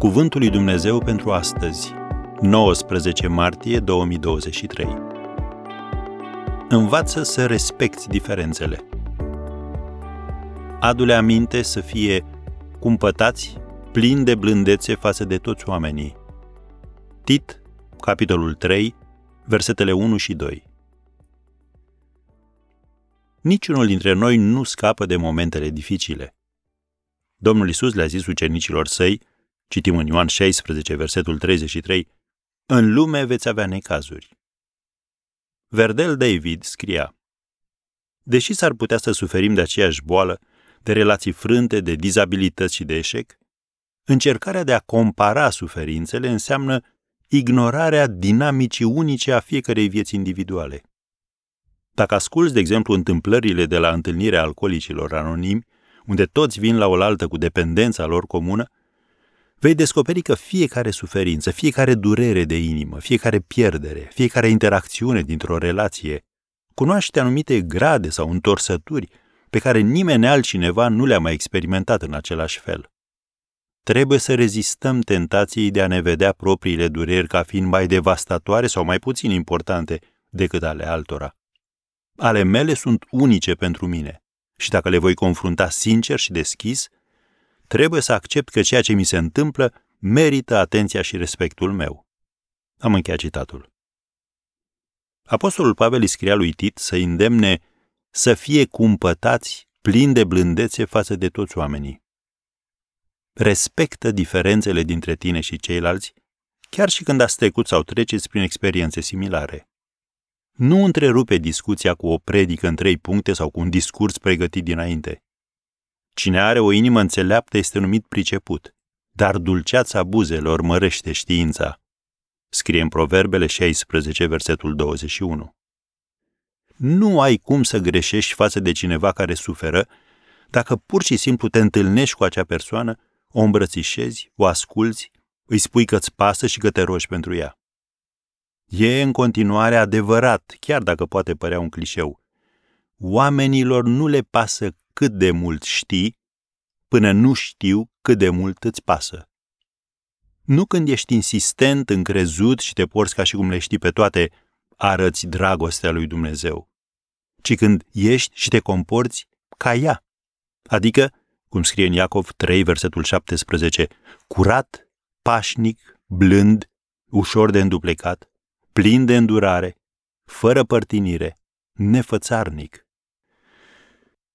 Cuvântul lui Dumnezeu pentru astăzi, 19 martie 2023. Învață să respecti diferențele. Adu-le aminte să fie cumpătați, plini de blândețe față de toți oamenii. Tit, capitolul 3, versetele 1 și 2. Niciunul dintre noi nu scapă de momentele dificile. Domnul Isus le-a zis ucenicilor săi, citim în Ioan 16, versetul 33, În lume veți avea necazuri. Verdel David scria, Deși s-ar putea să suferim de aceeași boală, de relații frânte, de dizabilități și de eșec, încercarea de a compara suferințele înseamnă ignorarea dinamicii unice a fiecărei vieți individuale. Dacă asculți, de exemplu, întâmplările de la întâlnirea alcoolicilor anonimi, unde toți vin la oaltă cu dependența lor comună, vei descoperi că fiecare suferință, fiecare durere de inimă, fiecare pierdere, fiecare interacțiune dintr-o relație cunoaște anumite grade sau întorsături pe care nimeni altcineva nu le-a mai experimentat în același fel. Trebuie să rezistăm tentației de a ne vedea propriile dureri ca fiind mai devastatoare sau mai puțin importante decât ale altora. Ale mele sunt unice pentru mine și dacă le voi confrunta sincer și deschis, trebuie să accept că ceea ce mi se întâmplă merită atenția și respectul meu. Am încheiat citatul. Apostolul Pavel îi scria lui Tit să îndemne să fie cumpătați plini de blândețe față de toți oamenii. Respectă diferențele dintre tine și ceilalți, chiar și când ați trecut sau treceți prin experiențe similare. Nu întrerupe discuția cu o predică în trei puncte sau cu un discurs pregătit dinainte. Cine are o inimă înțeleaptă este numit priceput, dar dulceața buzelor mărește știința. Scrie în Proverbele 16, versetul 21. Nu ai cum să greșești față de cineva care suferă dacă pur și simplu te întâlnești cu acea persoană, o îmbrățișezi, o asculți, îi spui că-ți pasă și că te rogi pentru ea. E în continuare adevărat, chiar dacă poate părea un clișeu. Oamenilor nu le pasă cât de mult știi, până nu știu cât de mult îți pasă. Nu când ești insistent, încrezut și te porți ca și cum le știi pe toate, arăți dragostea lui Dumnezeu, ci când ești și te comporți ca ea. Adică, cum scrie în Iacov 3, versetul 17, curat, pașnic, blând, ușor de înduplecat, plin de îndurare, fără părtinire, nefățarnic.